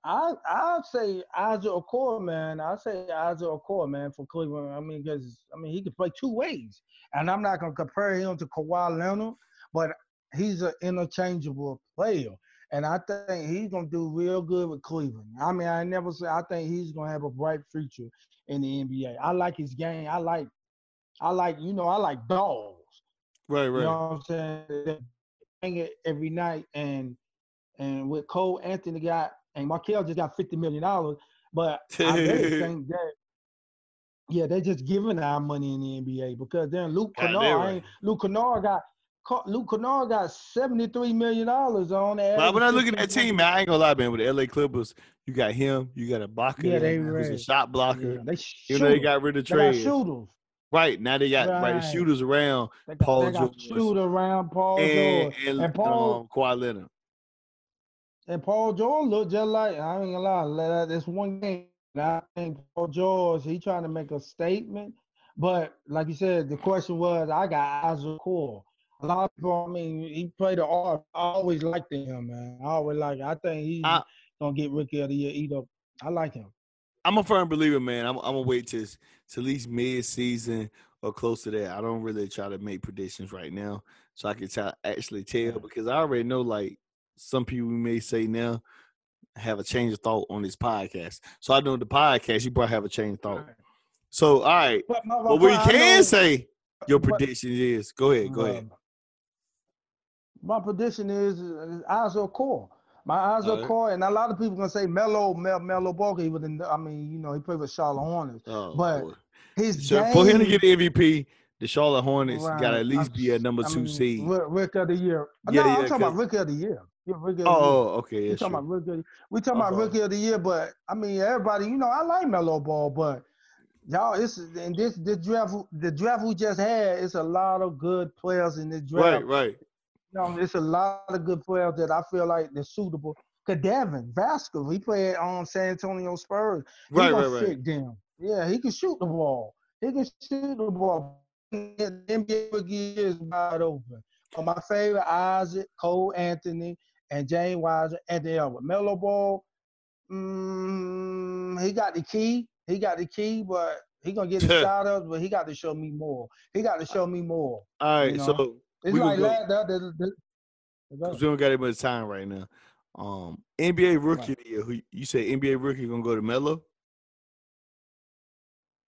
I I'd say Isaac Okoro, man. I say Isaac Okoro, man, for Cleveland. I mean, because I mean he can play two ways, and I'm not gonna compare him to Kawhi Leonard, but he's an interchangeable player, and I think he's gonna do real good with Cleveland. I mean, I never say I think he's gonna have a bright future in the NBA. I like his game. I like, I like, you know, I like dogs. Right, right. You know what I'm saying? They Bring it every night, and and with Cole Anthony got and Markelle just got fifty million dollars, but I really think that yeah, they're just giving our money in the NBA because then Luke God, Kennard, right. Luke Kennard got Luke Kennard got seventy three million dollars on that. But when I look at that team, man, I ain't gonna lie, man. With the LA Clippers, you got him, you got a blocker, Yeah, they who's a shot blocker. yeah, they You know they got rid of trades. shooters. Right now they got right, Right. shooters around They Paul they George shooter around Paul and, George. and, And Paul- um, Kawhi Leonard. And Paul George looked just like I ain't gonna lie. This one game, I think Paul George he trying to make a statement, but like you said, the question was I got Isaac Okoro. A lot of people, I mean, he played the art. I always liked him, man. I always like. I think he's I- gonna get rookie of the year. Either I like him. I'm a firm believer, man. I'm, I'm gonna wait till to at least mid season or close to that. I don't really try to make predictions right now, so I can tell actually tell because I already know like some people may say now have a change of thought on this podcast. So I know the podcast you probably have a change of thought. So all right, But, but you can know- say your but- prediction is go ahead, go ahead. My prediction is, is Isaac Okoro. My eyes are Core, and a lot of people gonna say Melo, Mel, Melo Ball. He was in. I mean, you know, he played with Charlotte Hornets. Oh, but boy. His So game, for him to get the MVP, the Charlotte Hornets got to at least be a number I two mean, seed. Rick of the year. Yeah, no, yeah, I'm talking about rookie of the year. Yeah, rookie of the year. Oh, okay, We talking about rookie. Of the, we talking oh, about rookie of the year, but I mean, everybody, you know, I like Melo Ball, but y'all, it's and this the draft, the draft we just had, it's a lot of good players in this draft. Right, right. You know, it's a lot of good players that I feel like they're suitable. Cause Devin Vassell, he played on San Antonio Spurs. He Right, right, right. fit them. Yeah, he can shoot the ball. He can shoot the ball. The NBA is wide open. But my favorite, Isaac, Cole Anthony, and James Wiser, and the other. Melo Ball, mm, he got the key. He got the key, but he gonna get the shot up, but he got to show me more. He got to show me more. All right, You so know, It's We like that. that, that, that, we don't got that much time right now. Um, NBA Rookie Right. of Year. Who you say NBA Rookie gonna go to Melo?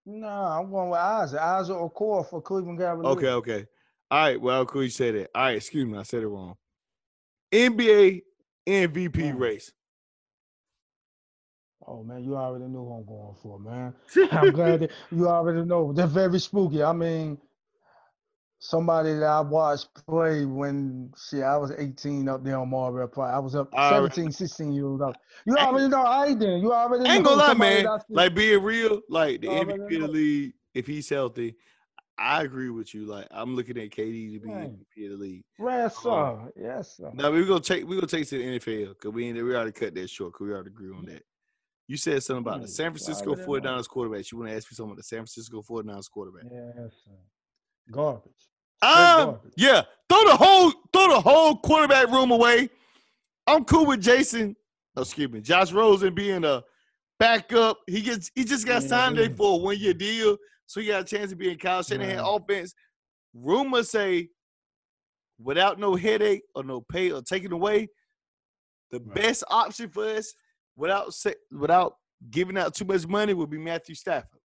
Nah, I'm going with Isaac. Isaac Okoro for Cleveland Cavaliers. Okay, okay. All right. Well, cool. You said that. All right. Excuse me. I said it wrong. NBA MVP race. Oh man, you already know who I'm going for, man. I'm glad that you already know. They're very spooky. I mean, somebody that I watched play when shit, I was 18 up there on Marlboro Park. I was up already- 17, 16 years old. You already know I then. You already ain't gonna lie, man. that I see- Like being real, like the You MVP of the know. league, if he's healthy, I agree with you. Like I'm looking at KD to be Right. MVP of the league. Yes, Um, sir. Yes, sir. Now we're gonna take we're gonna take to the NFL because we ain't, we already cut that short because we already agree on that. You said something about the San Francisco 49ers quarterback. You want to ask me something about the San Francisco 49ers quarterback? Yes, sir. Garbage. Um, yeah. Throw the whole throw the whole quarterback room away. I'm cool with Jason. oh, excuse me, Josh Rosen being a backup. He gets he just got signed there yeah. for a one year deal, so he got a chance to be in Kyle Shanahan Right. offense. Rumors say, without no headache or no pay or taking away, the Right. best option for us without without giving out too much money would be Matthew Stafford.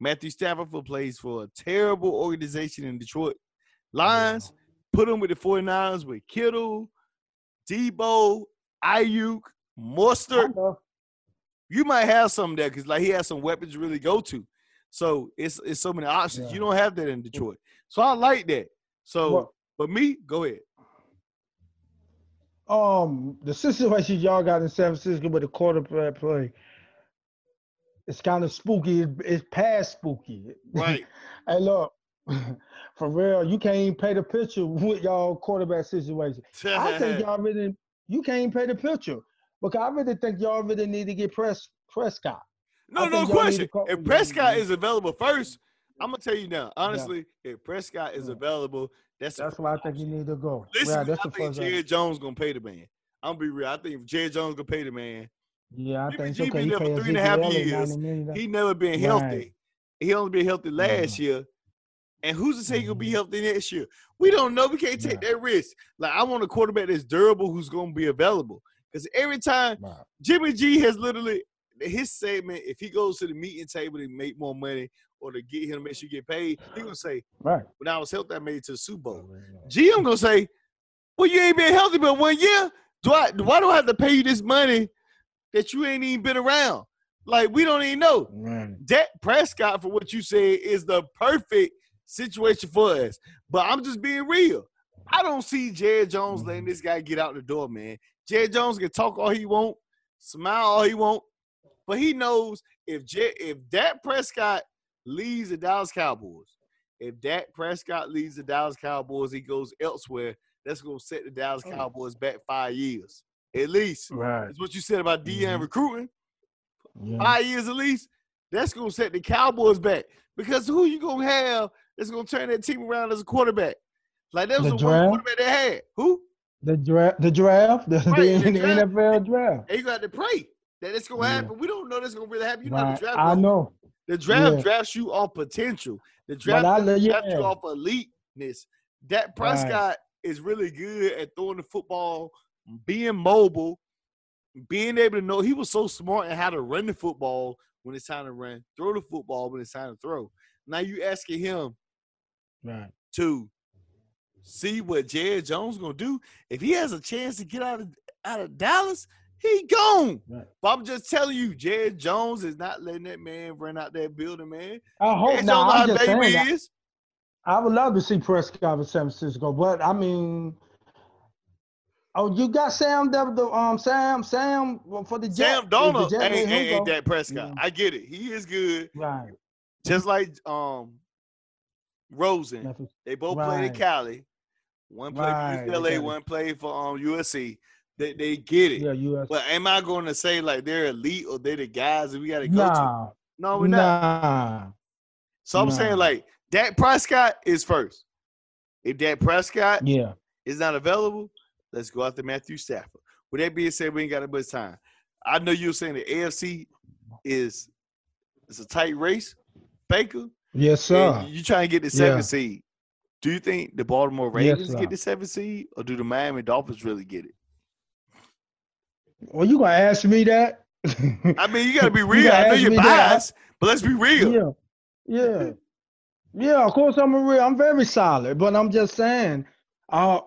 Matthew Stafford for plays for a terrible organization in Detroit. Lions, put him with the 49ers with Kittle, Deebo, Aiyuk, I Mostert. You might have some there because like he has some weapons to really go to. So it's it's so many options. You don't have that in Detroit. So I like that. So Well- but me, go ahead. Um, the situation y'all got in San Francisco with the quarterback play, it's kind of spooky. It's, it's past spooky. Right. hey, look, for real, you can't even pay the picture with y'all quarterback situation. I think y'all really, you can't even pay the picture because I really think y'all really need to get Press Prescott. No, no think y'all need question. call- If Prescott Yeah. is available first, I'm gonna tell you now. Honestly, if Prescott is Yeah. available, that's That's why I think you need to go. Listen, yeah, I that's the think. Jerry Jones gonna pay the man. I'm gonna be real. I think Jerry Jones gonna pay the man, Yeah, I Jimmy think G so. been He there for three and a half years. he never been Right. healthy. He only been healthy last year. And who's to say he gonna be mm-hmm. healthy next year? We don't know. We can't take Right. that risk. Like I want a quarterback that's durable, who's gonna be available. Because every time Right. Jimmy G has literally his segment, if he goes to the meeting table to make more money or to get him to make sure you get paid, he gonna say, Right. "When I was healthy, I made it to the Super Bowl." GM gonna say, "Well, you ain't been healthy but one year. Do I? Why do I have to pay you this money that you ain't even been around? Like we don't even know." Right. Dak Prescott, for what you said, is the perfect situation for us. But I'm just being real. I don't see Jerry Jones Mm-hmm. letting this guy get out the door, man. Jerry Jones can talk all he want, smile all he want, but he knows if J- if Dak Prescott leaves the Dallas Cowboys, if Dak Prescott leaves the Dallas Cowboys, he goes elsewhere. That's gonna set the Dallas Oh. Cowboys back five years, at least. Right. It's what you said about Deion Mhm. recruiting Yeah. five years at least, that's gonna set the Cowboys back. Because who you gonna have that's gonna turn that team around as a quarterback? Like that was The the, one quarterback they had. Who? The draft, the draft, the, Right, the, the draft. NFL draft. They got to pray that it's gonna Yeah. happen. We don't know that's gonna really happen. You know the draft. I know, The draft Yeah. drafts you off potential. The draft I doesn't draft you off eliteness. Dak Prescott is really good at throwing the football, being mobile, being able to know he was so smart in how to run the football when it's time to run, throw the football when it's time to throw. Now you asking him right. to see what Jerry Jones gonna do. If he has a chance to get out of out of Dallas, he gone. Right. But I'm just telling you, Jerry Jones is not letting that man run out that building, man. I hope Jared now. Jones I'm just saying that. I would love to see Prescott with San Francisco, but I mean, oh, you got Sam, the, the um Sam, Sam for the Jets. Sam Darnold ain't, ain't, ain't. Dak Prescott. Yeah. I get it. He is good. Right. Just like um Rosen. Memphis. They both played at Cali. One played Right, for UCLA, one played for um USC. They they get it. Yeah, U.S. But am I going to say like they're elite or they're the guys that we got to go to? No, we're not. nah. So I'm saying like Dak Prescott is first. If Dak Prescott Yeah. is not available, let's go after Matthew Stafford. With that being said, we ain't got that much time. I know you were saying the AFC is it's a tight race, Baker. Yes, sir. And you trying to get the seven Yeah. seed. Do you think the Baltimore Ravens sir. get the seven seed, or do the Miami Dolphins really get it? Well, you gonna ask me that? I mean, you got to be You real. gotta I know you're that. biased, but let's be real. yeah. Yeah. Yeah, of course I'm a real I'm very solid, but I'm just saying, uh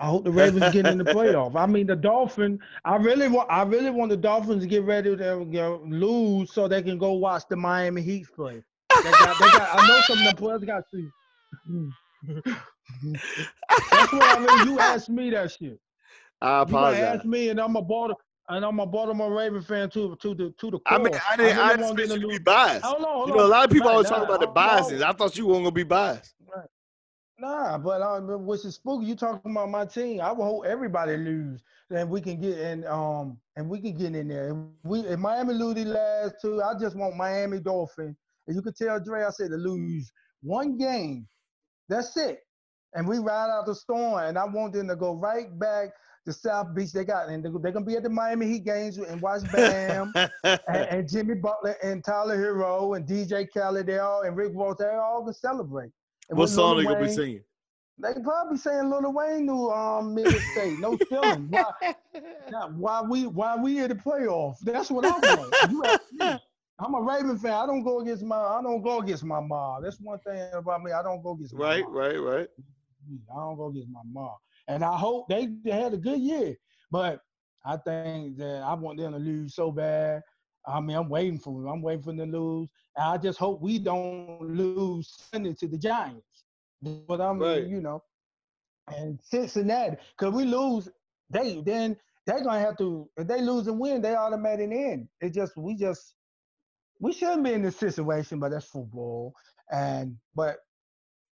I hope the Ravens get in the playoff. I mean, the Dolphins. I really want. I really want the Dolphins to get ready to you know, lose so they can go watch the Miami Heat play. They got, they got, I know some of the players got to. That's what I mean. You asked me that shit. I apologize. You asked me, and I'm a Baltimore, and I'm a Baltimore Raven fan too, to the to the core. I mean, I didn't. I, really didn't want them expect to you to be biased. Hold on, hold You know, a lot of people always nah, talk about the biases. I thought you weren't gonna be biased. Nah, but uh, which is spooky. You talking about my team? I will hope everybody lose, and we can get and um and we can get in there. If we if Miami lose the last two, I just want Miami Dolphin. And you can tell Dre, I said to lose one game. That's it, and we ride out the storm. And I want them to go right back to South Beach. They got and they're gonna be at the Miami Heat games and watch Bam and, and Jimmy Butler and Tyler Herro and DJ Khaled. They all and Rick Ross. They all gonna celebrate. And what song they gonna be singing? they probably saying Lil Wayne knew um no feeling. Why, why we why we in the playoff? That's what I want. You. I'm a Raven fan. I don't go against my I don't go against my mom. That's one thing about me. I don't go against my Right, mom. right, right. I don't go against my mom. And I hope they, had a good year. But I think that I want them to lose so bad. I mean, I'm waiting for them. I'm waiting for them to lose. And I just hope we don't lose Sunday to the Giants. But I mean, Right. you know, and Cincinnati, because we lose, they then they're gonna have to if they lose and win, they automatically in. It just we just we shouldn't be in this situation, but that's football. And but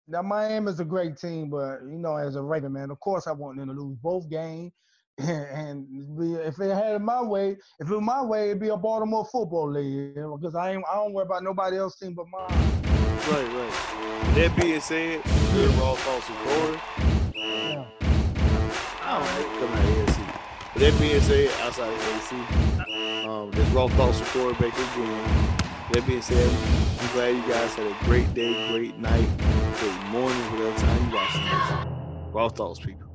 now Miami's a great team, but you know, as a Raven man, of course I want them to lose both games. And, and if it had it my way, if it was my way, it'd be a Baltimore football league. Because I ain't, I don't worry about nobody else team but mine. Right, right. That being said, good raw thoughts recorded. Yeah. I don't know, come out of AFC. But that being said, outside of AFC, um, this raw thoughts recorded back again. That being said, I'm glad you guys had a great day, great night, great morning, whatever time you this. Raw thoughts, people.